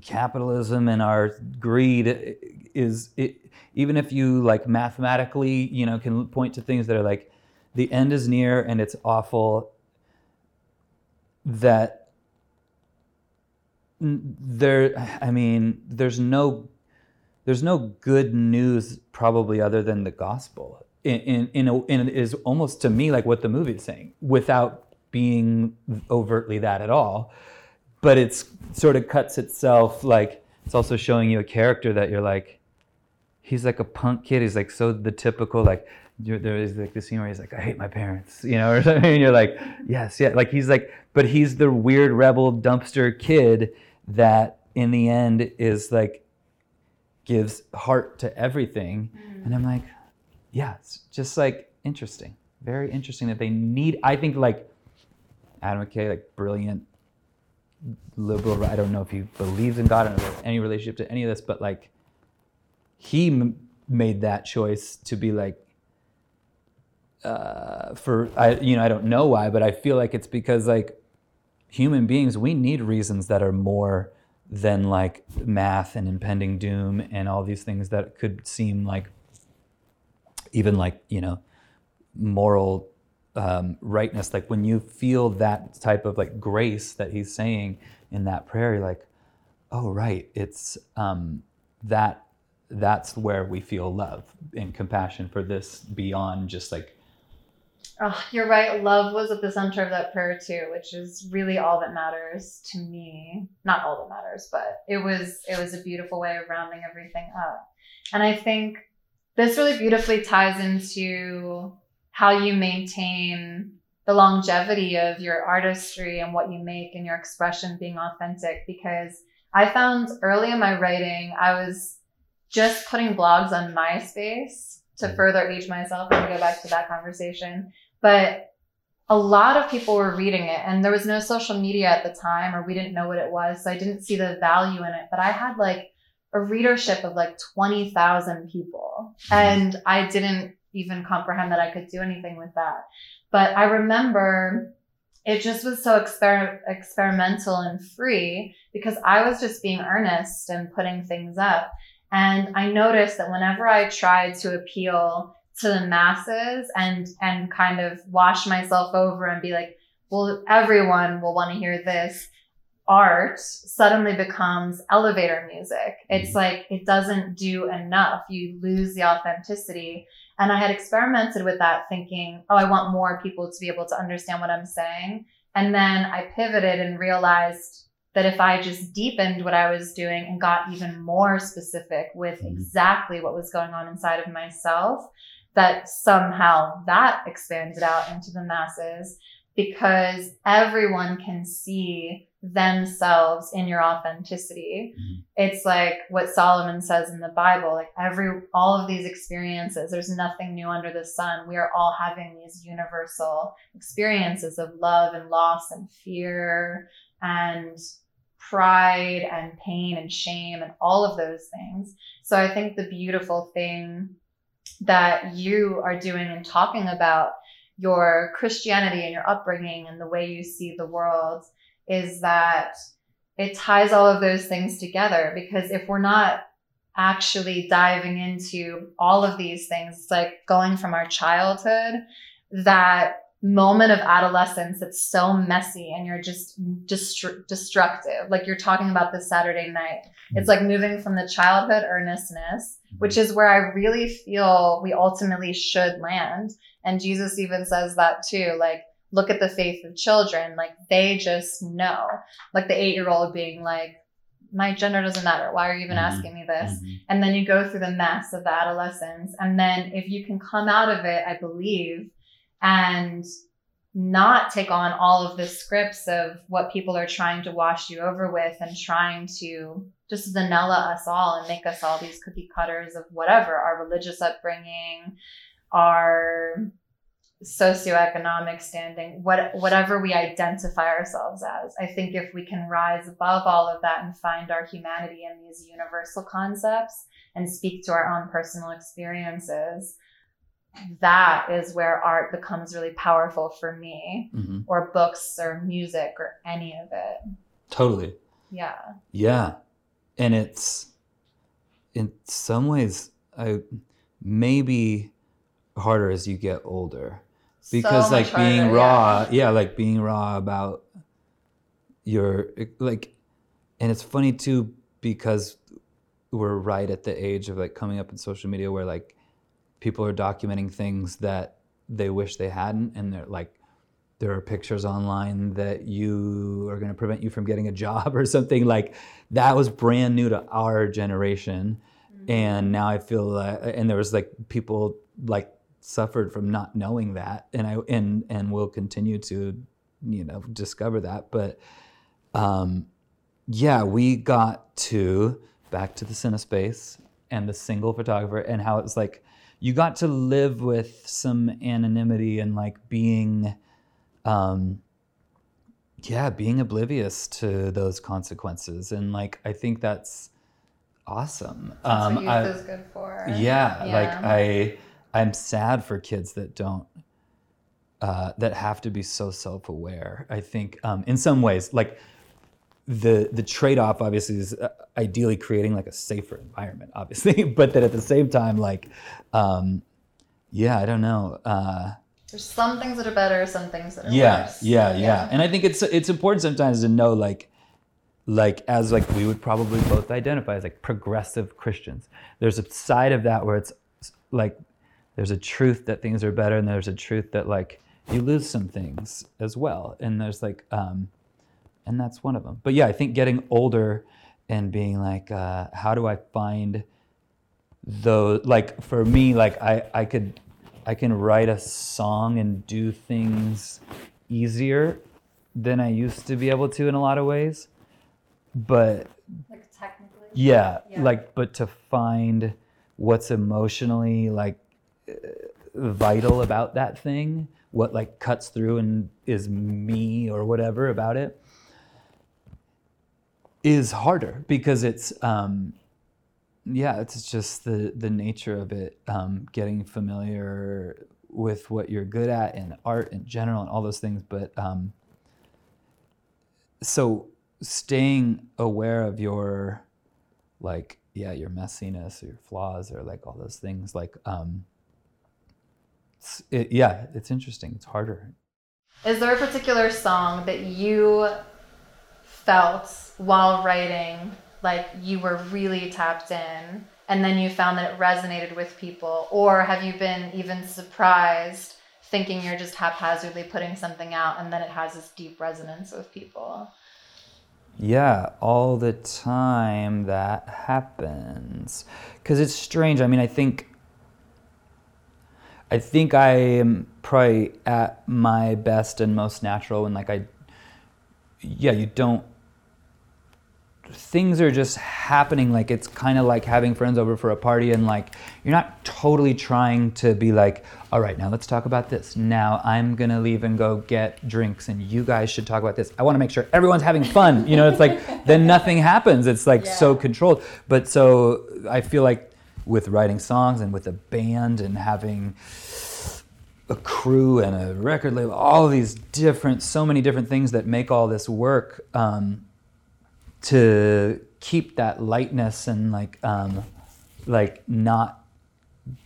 capitalism and our greed is it, even if you like mathematically, you know, can point to things that are like the end is near and it's awful. That there i mean there's no there's no good news probably other than the gospel in in in, a, in almost to me like what the movie is saying without being overtly that at all but it's sort of cuts itself like it's also showing you a character that you're like he's like a punk kid he's like so the typical like there is like the scene where he's like i hate my parents you know or something and you're like yes yeah like he's like but he's the weird rebel dumpster kid that in the end is like gives heart to everything. Mm. And i'm like yeah it's just like interesting very interesting that they need i think like adam mckay like brilliant liberal i don't know if he believes in god i don't know any relationship to any of this but like he m- made that choice to be like uh, for I you know I don't know why, but I feel like it's because like human beings we need reasons that are more than like math and impending doom and all these things that could seem like even like you know moral um, rightness. Like when you feel that type of like grace that he's saying in that prayer you're like oh right it's um, that that's where we feel love and compassion for this beyond just like Oh, you're right. Love was at the center of that prayer too, which is really all that matters to me. Not all that matters, but it was it was a beautiful way of rounding everything up. And I think this really beautifully ties into how you maintain the longevity of your artistry and what you make and your expression being authentic because I found early in my writing I was just putting blogs on MySpace to mm. further age myself. Gonna go back to that conversation. But a lot of people were reading it, and there was no social media at the time, or we didn't know what it was. So I didn't see the value in it. But I had like a readership of like 20,000 people, hmm. and I didn't even comprehend that I could do anything with that. But I remember it just was so exper- experimental and free because I was just being earnest and putting things up. And I noticed that whenever I tried to appeal to the masses and and kind of wash myself over and be like, well, everyone will want to hear this. Art suddenly becomes elevator music. It's like it doesn't do enough. You lose the authenticity. And I had experimented with that thinking, oh, I want more people to be able to understand what I'm saying. And then I pivoted and realized that if I just deepened what I was doing and got even more specific with Mhm. exactly what was going on inside of myself, that somehow that expanded out into the masses because everyone can see themselves in your authenticity. Mhm. It's like what Solomon says in the Bible, like every all of these experiences, there's nothing new under the sun. We are all having these universal experiences of love and loss and fear and pride and pain and shame and all of those things. So I think the beautiful thing that you are doing and talking about your Christianity and your upbringing and the way you see the world is that it ties all of those things together because if we're not actually diving into all of these things, it's like going from our childhood, that moment of adolescence that's so messy and you're just destru- destructive. Like you're talking about this Saturday night. It's mm. like moving from the childhood earnestness, which is where I really feel we ultimately should land. And Jesus even says that too. Like, look at the faith of children. Like, they just know. Like the eight year old being like, my gender doesn't matter. Why are you even Mhm. asking me this? Mhm. And then you go through the mess of the adolescence. And then if you can come out of it, I believe, and not take on all of the scripts of what people are trying to wash you over with and trying to just vanilla us all and make us all these cookie cutters of whatever our religious upbringing, our socioeconomic standing, what, whatever we identify ourselves as. I think if we can rise above all of that and find our humanity in these universal concepts and speak to our own personal experiences, that is where art becomes really powerful for me, Mhm. or books or music or any of it. Totally. Yeah. Yeah. And it's in some ways I maybe harder as you get older. Because So like being harder, raw, yeah. yeah. like being raw about your like and it's funny too because we're right at the age of like coming up in social media where like people are documenting things that they wish they hadn't and they're like there are pictures online that you are going to prevent you from getting a job or something like that was brand new to our generation. And now i feel like and there was like people like suffered from not knowing that. And i and and will continue to you know discover that. But um yeah we got to back to the cinespace and the single photographer and how it's like you got to live with some anonymity and like being um yeah being oblivious to those consequences. And like i think that's awesome. That's um what youth I- is good for. yeah, like i i'm sad for kids that don't uh, that have to be so self-aware. I think um, in some ways like the the trade-off obviously is uh, ideally creating like a safer environment obviously but that at the same time like um, yeah i don't know uh, There's some things that are better, some things that are yeah, worse. yeah, yeah, yeah. And I think it's it's important sometimes to know like like as like we would probably both identify as like progressive Christians. There's a side of that where it's like there's a truth that things are better and there's a truth that like you lose some things as well. And there's like um and that's one of them. But yeah, I think getting older and being like uh how do I find those like for me like I I could I can write a song and do things easier than I used to be able to in a lot of ways. But Like technically. yeah, Yeah. like but to find what's emotionally like uh, vital about that thing, what like cuts through and is me or whatever about it is harder because it's um yeah, it's just the the nature of it um getting familiar with what you're good at and art in general and all those things but um so staying aware of your like yeah your messiness or your flaws or like all those things like um it's- it, yeah it's interesting. It's harder. Is there a particular song that you felt while writing like you were really tapped in and then you found that it resonated with people? Or have you been even surprised thinking you're just haphazardly putting something out and then it has this deep resonance with people? Yeah, all the time that happens. Because it's strange. I mean, I think. I think I am probably at my best and most natural when, like, I. Yeah, you don't things are just happening like it's kind of like having friends over for a party and like you're not totally trying to be like all right now let's talk about this. Now i'm gonna leave and go get drinks and you guys should talk about this. I want to make sure everyone's having fun you know it's like then nothing happens. It's like yeah. so controlled. But so i feel like with writing songs and with a band and having a crew and a record label all these different so many different things that make all this work um, to keep that lightness and like um, like not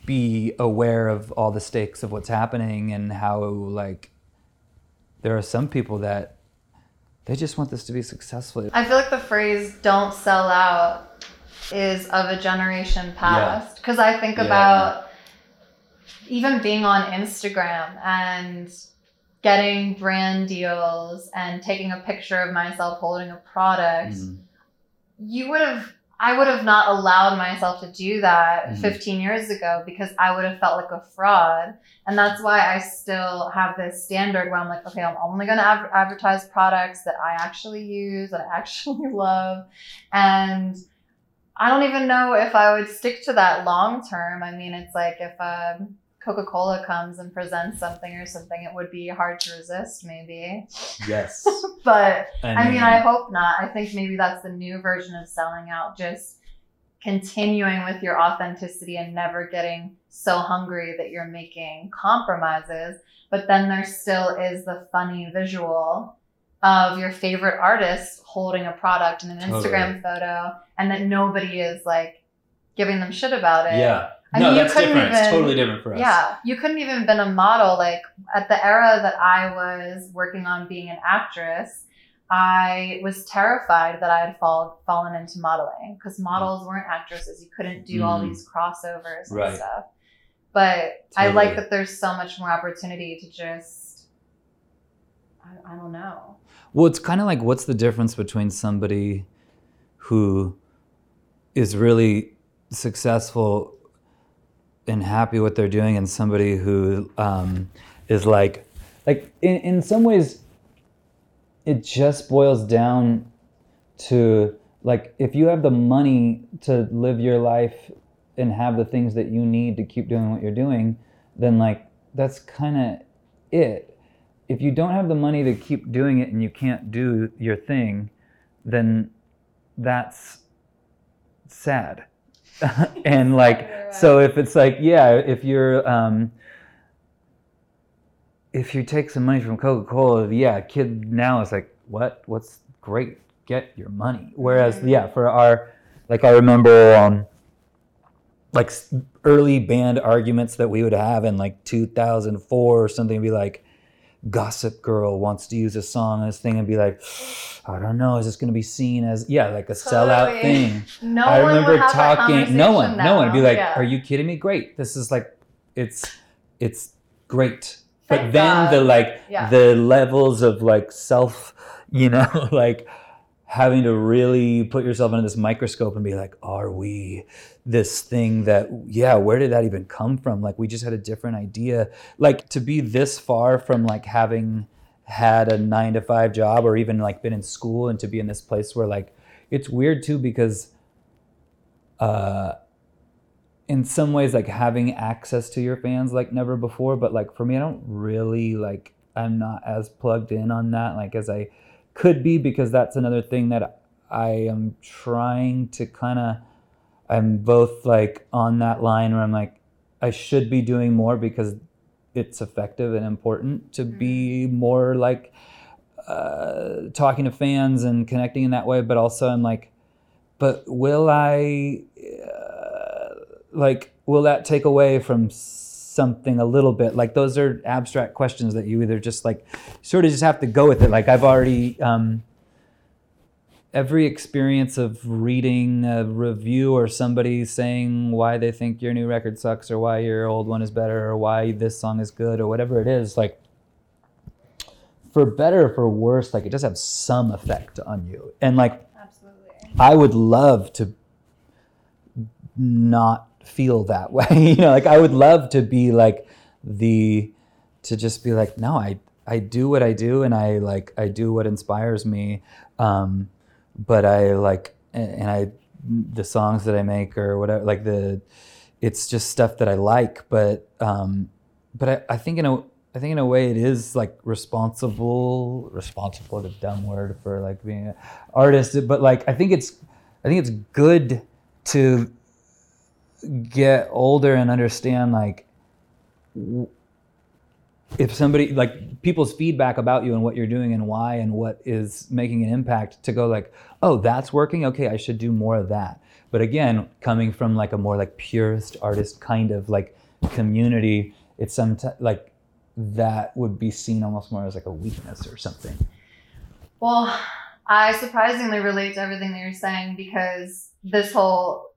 be aware of all the stakes of what's happening and how like there are some people that they just want this to be successful. I feel like the phrase "don't sell out" is of a generation past because yeah. I think yeah. about even being on Instagram and getting brand deals and taking a picture of myself holding a product, mm-hmm. you would have I would have not allowed myself to do that mm-hmm. 15 years ago because I would have felt like a fraud. And that's why I still have this standard where I'm like, okay, I'm only going to advertise products that I actually use, that I actually love. And I don't even know if I would stick to that long term. I mean, it's like if, um, Coca Cola comes and presents something or something, it would be hard to resist, maybe. Yes. but I mean, I mean, I hope not. I think maybe that's the new version of selling out, just continuing with your authenticity and never getting so hungry that you're making compromises. But then there still is the funny visual of your favorite artist holding a product in an totally. Instagram photo and that nobody is like giving them shit about it. Yeah I no, mean, that's different. Even, it's totally different for us. Yeah, you couldn't even been a model. Like at the era that I was working on being an actress, I was terrified that I had fall, fallen into modeling because models weren't actresses. You couldn't do mm. all these crossovers and stuff. But totally. I like that there's so much more opportunity to just, I, I don't know. Well, it's kind of like what's the difference between somebody who is really successful and happy what they're doing and somebody who um, is like like in, in some ways it just boils down to like if you have the money to live your life and have the things that you need to keep doing what you're doing then like that's kind of it. If you don't have the money to keep doing it and you can't do your thing then that's sad and like so if it's like yeah if you're um, if you take some money from coca-cola yeah kid now is like what? What's great? Get your money. Whereas yeah for our like i remember um like early band arguments that we would have in like 2004 or something be like gossip girl wants to use a song on this thing and be like I don't know. Is this going to be seen as yeah, like a totally. sellout thing? No I remember talking. No one, no one. Be like, yeah. "Are you kidding me? Great. This is like, it's, it's great." Thank but then God. the like yeah. the levels of like self, you know, like having to really put yourself under this microscope and be like, "Are we this thing that yeah? Where did that even come from? Like we just had a different idea. Like to be this far from like having." had a nine to five job or even like been in school and to be in this place where like it's weird too because uh in some ways like having access to your fans like never before but like for me i don't really like i'm not as plugged in on that like as i could be because that's another thing that i am trying to kind of i'm both like on that line where i'm like i should be doing more because it's effective and important to be mm-hmm. more like uh, talking to fans and connecting in that way. But also, I'm like, but will I, uh, like, will that take away from something a little bit? Like, those are abstract questions that you either just like sort of just have to go with it. Like, I've already, um, every experience of reading a review or somebody saying why they think your new record sucks or why your old one is better or why this song is good or whatever it is like for better or for worse like it does have some effect on you and like Absolutely. i would love to not feel that way you know like i would love to be like the to just be like no i i do what i do and i like i do what inspires me um but i like and i the songs that i make or whatever like the it's just stuff that i like but um but i, I think in a I think in a way it is like responsible. Responsible is a dumb word for like being an artist, but like I think it's I think it's good to get older and understand like if somebody like people's feedback about you and what you're doing and why and what is making an impact to go like oh that's working? Okay i should do more of that. But again coming from like a more like purist artist kind of like community it's some like that would be seen almost more as like a weakness or something. Well, I surprisingly relate to everything that you're saying because this whole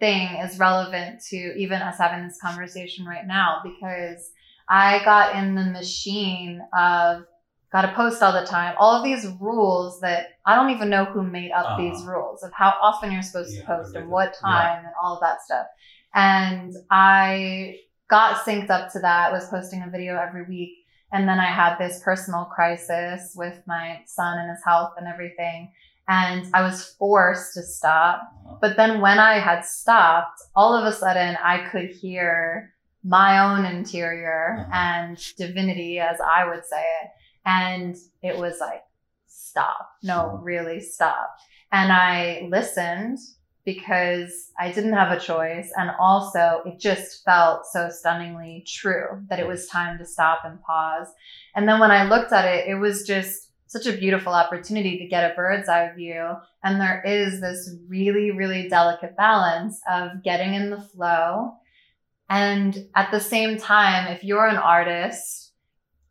thing is relevant to even us having this conversation right now because I got in the machine of got to post all the time, all of these rules that I don't even know who made up Uh-huh. these rules of how often you're supposed Yeah, to post and what time and all of that stuff. And I got synced up to that, was posting a video every week. And then I had this personal crisis with my son and his health and everything. And I was forced to stop. But then when I had stopped, all of a sudden I could hear my own interior Uh-huh. and divinity, as I would say it. And it was like, stop. No, really stop. And I listened because I didn't have a choice. And also, it just felt so stunningly true that it was time to stop and pause. And then when I looked at it, it was just such a beautiful opportunity to get a bird's eye view. And there is this really, really delicate balance of getting in the flow. And at the same time, if you're an artist,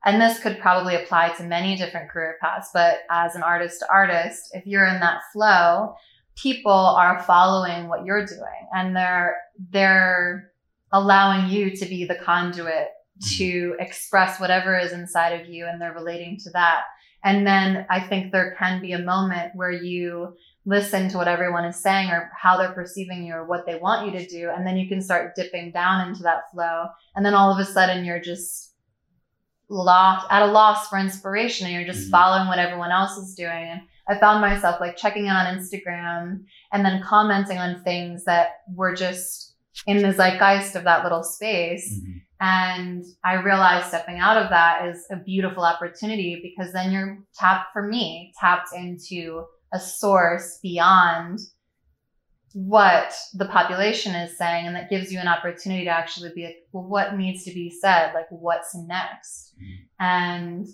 and this could probably apply to many different career paths, but as an artist to artist, if you're in that flow, people are following what you're doing and they're they're allowing you to be the conduit mm-hmm. to express whatever is inside of you and they're relating to that. And then I think there can be a moment where you listen to what everyone is saying or how they're perceiving you or what they want you to do. And then you can start dipping down into that flow. And then all of a sudden you're just lost at a loss for inspiration and you're just Mhm. following what everyone else is doing. And I found myself like checking in on Instagram and then commenting on things that were just in the zeitgeist of that little space. Mhm. And I realized stepping out of that is a beautiful opportunity because then you're tapped for me, tapped into a source beyond what the population is saying. And that gives you an opportunity to actually be like, well, what needs to be said? Like, what's next? Mhm. And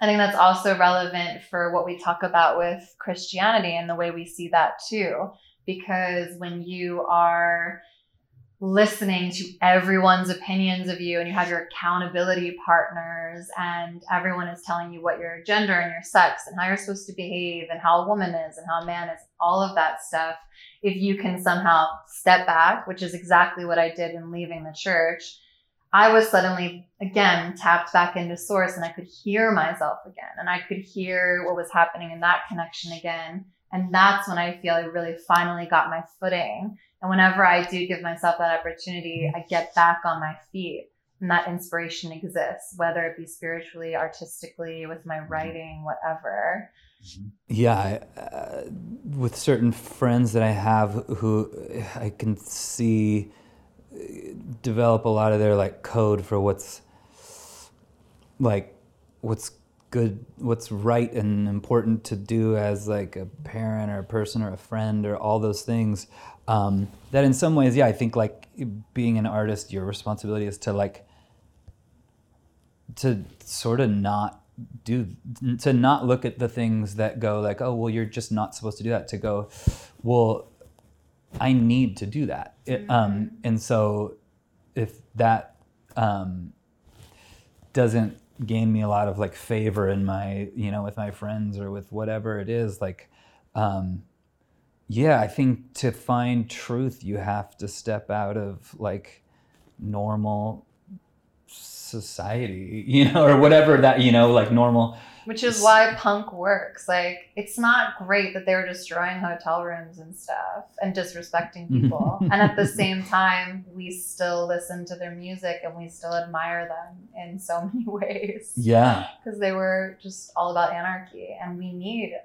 I think that's also relevant for what we talk about with Christianity and the way we see that too. Because when you are listening to everyone's opinions of you and you have your accountability partners and everyone is telling you what your gender and your sex and how you're supposed to behave and how a woman is and how a man is all of that stuff. If you can somehow step back which is exactly what i did in leaving the church i was suddenly again tapped back into source and i could hear myself again and i could hear what was happening in that connection again. And that's when i feel i really finally got my footing and whenever I do give myself that opportunity, I get back on my feet and that inspiration exists, whether it be spiritually, artistically, with my writing, whatever. Yeah, I- uh, with certain friends that I have who I can see uh, develop a lot of their like code for what's like what's good, what's right and important to do as like a parent or a person or a friend or all those things. Um, that in some ways, yeah, I think like being an artist, your responsibility is to like to sort of not do to not look at the things that go like oh well you're just not supposed to do that to go well i need to do that. It, um, and so if that um, doesn't gain me a lot of like favor in my you know with my friends or with whatever it is like um yeah i think to find truth you have to step out of like normal society you know or whatever that you know like normal Which is why punk works. Like, it's not great that they were destroying hotel rooms and stuff and disrespecting people. and at the same time, we still listen to their music and we still admire them in so many ways. yeah Because they were just all about anarchy. And we need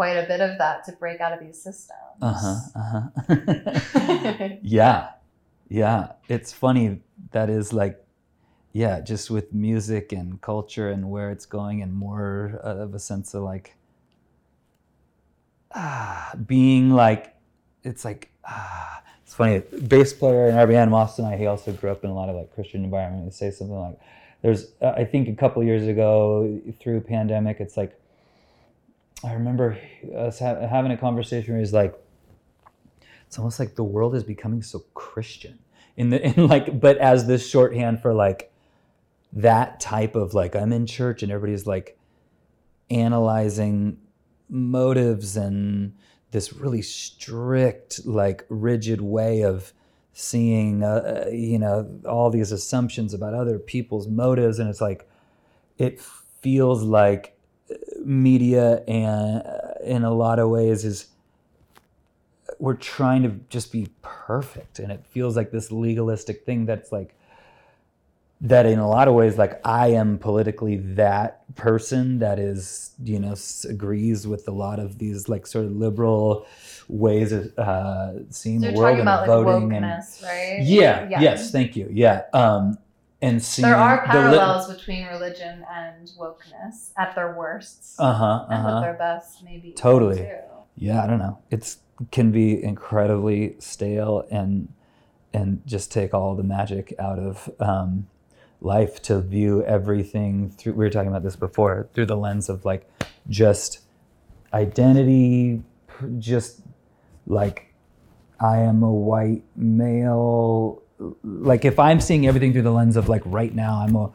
quite a bit of that to break out of these systems. uh-huh uh-huh. Yeah yeah. It's funny that is like yeah just with music and culture and where it's going and more of a sense of like ah being like it's like ah it's funny. Bass player in our band Maust and I he also grew up in a lot of like Christian environment. He say something like there's uh, I think a couple years ago through pandemic it's like I remember us ha- having a conversation where he's like it's almost like the world is becoming so Christian. In the in like but as this shorthand for like that type of like I'm in church and everybody's like analyzing motives and this really strict like rigid way of seeing uh, uh, you know all these assumptions about other people's motives. And it's like it feels like uh, media and uh, in a lot of ways is we're trying to just be perfect and it feels like this legalistic thing that's like that in a lot of ways like i am politically that person that is you know agrees with a lot of these like sort of liberal ways of uh seeing So the world and about like voting and wokeness, right? yeah, Yeah. yes thank you yeah um and seeing There are the li- parallels between religion and wokeness at their worst uh-huh and uh-huh at their best, maybe. Totally. Too. yeah i don't know it's can be incredibly stale and and just take all the magic out of um life to view everything through we were talking about this before through the lens of like just identity just like i am a white male like if i'm seeing everything through the lens of like right now i'm a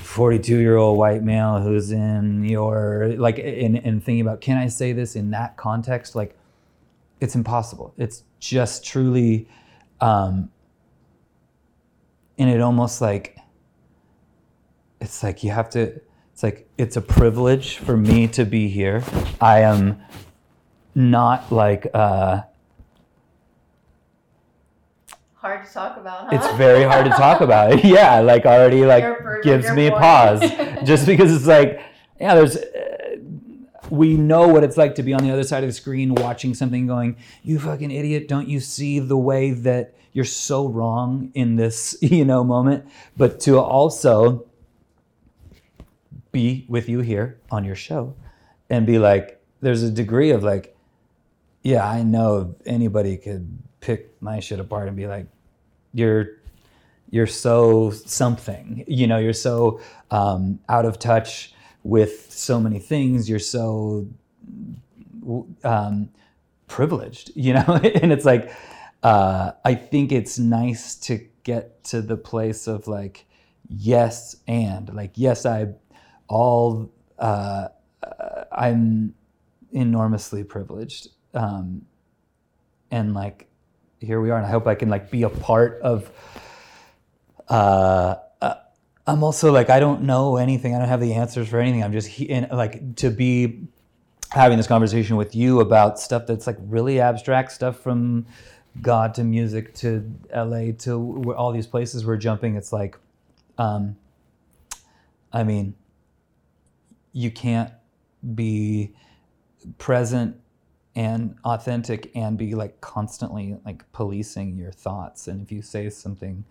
42 year old white male who's in your like in and thinking about can i say this in that context? Like it's impossible. It's just truly um and it almost like it's like you have to it's like it's a privilege for me to be here. I am not like uh Hard to talk about, huh? it's very hard to talk about. Yeah like already like gives me a pause. Just because it's like yeah there's uh, we know what it's like to be on the other side of the screen watching something going you fucking idiot don't you see the way that you're so wrong in this you know moment? But to also be with you here on your show and be like there's a degree of like yeah i know anybody could pick my shit apart and be like you're you're so something. You know you're so um, out of touch with so many things. You're so um, privileged you know? And it's like uh, i think it's nice to get to the place of like yes and like yes i all uh, uh, i'm enormously privileged um, and like here we are and i hope i can like be a part of uh, uh, i'm also like i don't know anything. I don't have the answers for anything. I'm just he- in, like to be having this conversation with you about stuff that's like really abstract stuff from god to music to la to all these places we're jumping it's like um, i mean you can't be present and authentic and be like constantly like policing your thoughts and if you say something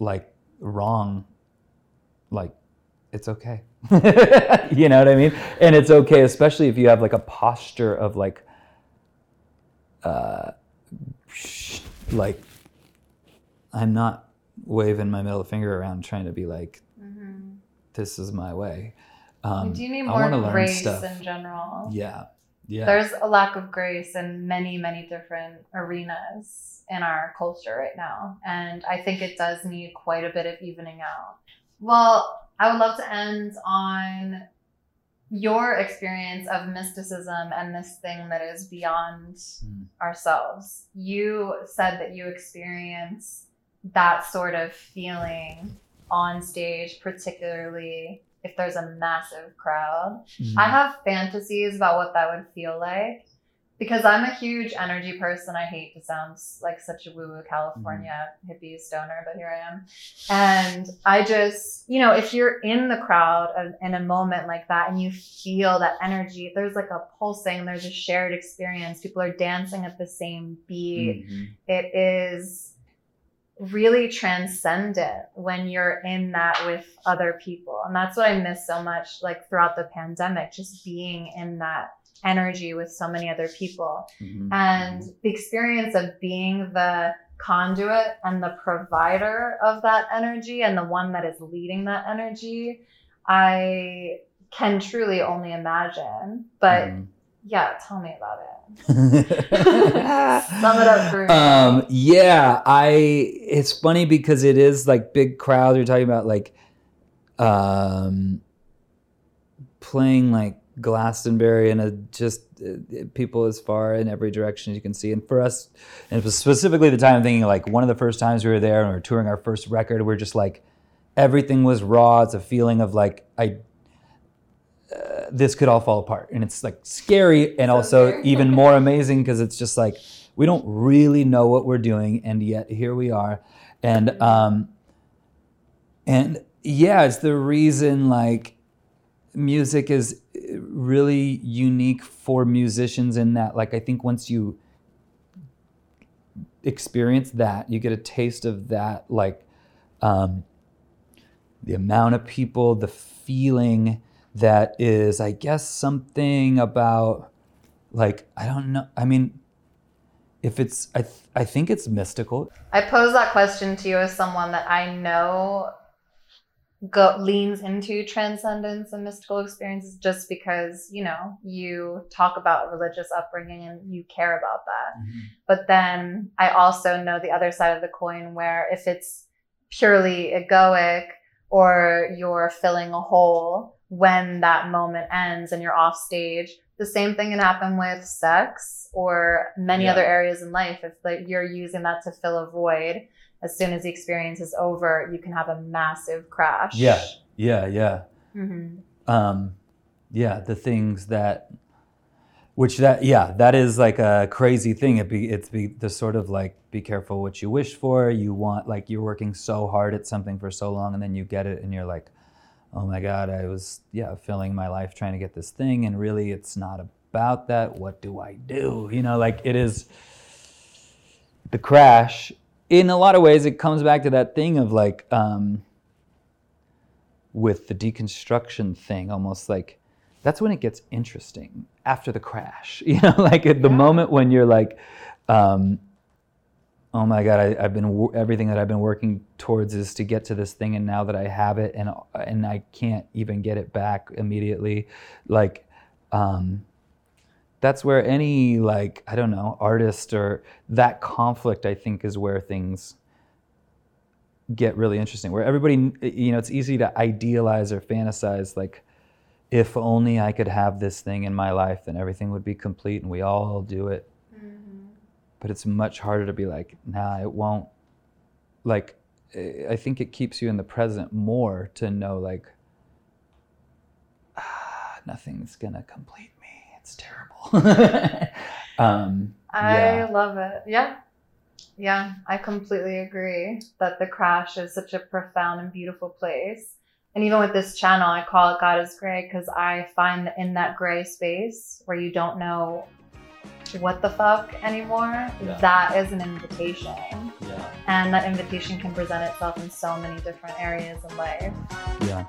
like wrong like it's okay you know what i mean and it's okay especially if you have like a posture of like uh like i'm not waving my middle finger around trying to be like Mhm. this is my way um, do you need I more grace stuff. in general. yeah yeah There's a lack of grace in many, many different arenas in our culture right now. And I think it does need quite a bit of evening out. Well, I would love to end on your experience of mysticism and this thing that is beyond Mm. ourselves. You said that you experience that sort of feeling on stage, particularly if there's a massive crowd. Mm. I have fantasies about what that would feel like because I'm a huge energy person. I hate to sound like such a woo woo California hippie stoner, but here I am. And I just, you know, if you're in the crowd of- in a moment like that and you feel that energy, there's like a pulsing, there's a shared experience. People are dancing at the same beat Mhm. it is really transcend it when you're in that with other people and that's what i miss so much like throughout the pandemic just being in that energy with so many other people Mhm. and the experience of being the conduit and the provider of that energy and the one that is leading that energy i can truly only imagine but Mhm. Yeah tell me about it Sum it up for me. Um, yeah, I. It's funny because it is like big crowds. You're talking about like, um, playing like Glastonbury and a, just uh, people as far in every direction as you can see. And for us, and it was specifically the time I'm thinking like one of the first times we were there and we were touring our first record, we're just like everything was raw. It's a feeling of like I. Uh, this could all fall apart, and it's like scary, and So also scary. even more amazing because it's just like we don't really know what we're doing, and yet here we are, and um, and yeah, it's the reason like music is really unique for musicians in that like I think once you experience that, you get a taste of that like um, the amount of people, the feeling that is, I guess, something about like I don't know. I mean, if it's, I th- I think it's mystical. I pose that question to you as someone that I know go leans into transcendence and mystical experiences just because, you know, you talk about religious upbringing and you care about that. Mm-hmm. But then I also know the other side of the coin where if it's purely egoic or you're filling a hole when that moment ends and you're off stage, the same thing can happen with sex or many Yeah. other areas in life. If like you're using that to fill a void, as soon as the experience is over, you can have a massive crash. Yeah, yeah, yeah. hmm um yeah the things that which that yeah that is like a crazy thing it be it's be the sort of like be careful what you wish for you want like you're working so hard at something for so long and then you get it and you're like oh my god i was yeah filling my life trying to get this thing and really it's not about that. What do i do? You know like it is the crash. In a lot of ways it comes back to that thing of like um with the deconstruction thing almost like that's when it gets interesting after the crash. You know like at the Yeah. moment when you're like um, oh my god I, i've been everything that i've been working towards is to get to this thing and now that i have it and and i can't even get it back immediately like um, that's where any like i don't know artist or that conflict i think is where things get really interesting where everybody you know it's easy to idealize or fantasize like if only i could have this thing in my life then everything would be complete and we all do it but it's much harder to be like nah it won't like i think it keeps you in the present more to know like ah, nothing's gonna complete me it's terrible um I yeah love it. Yeah. Yeah, I completely agree that the crash is such a profound and beautiful place. And even with this channel, I call it God is Grey because I find that in that gray space where you don't know what the fuck anymore, Yeah. that is an invitation. yeah And that invitation can present itself in so many different areas of life. yeah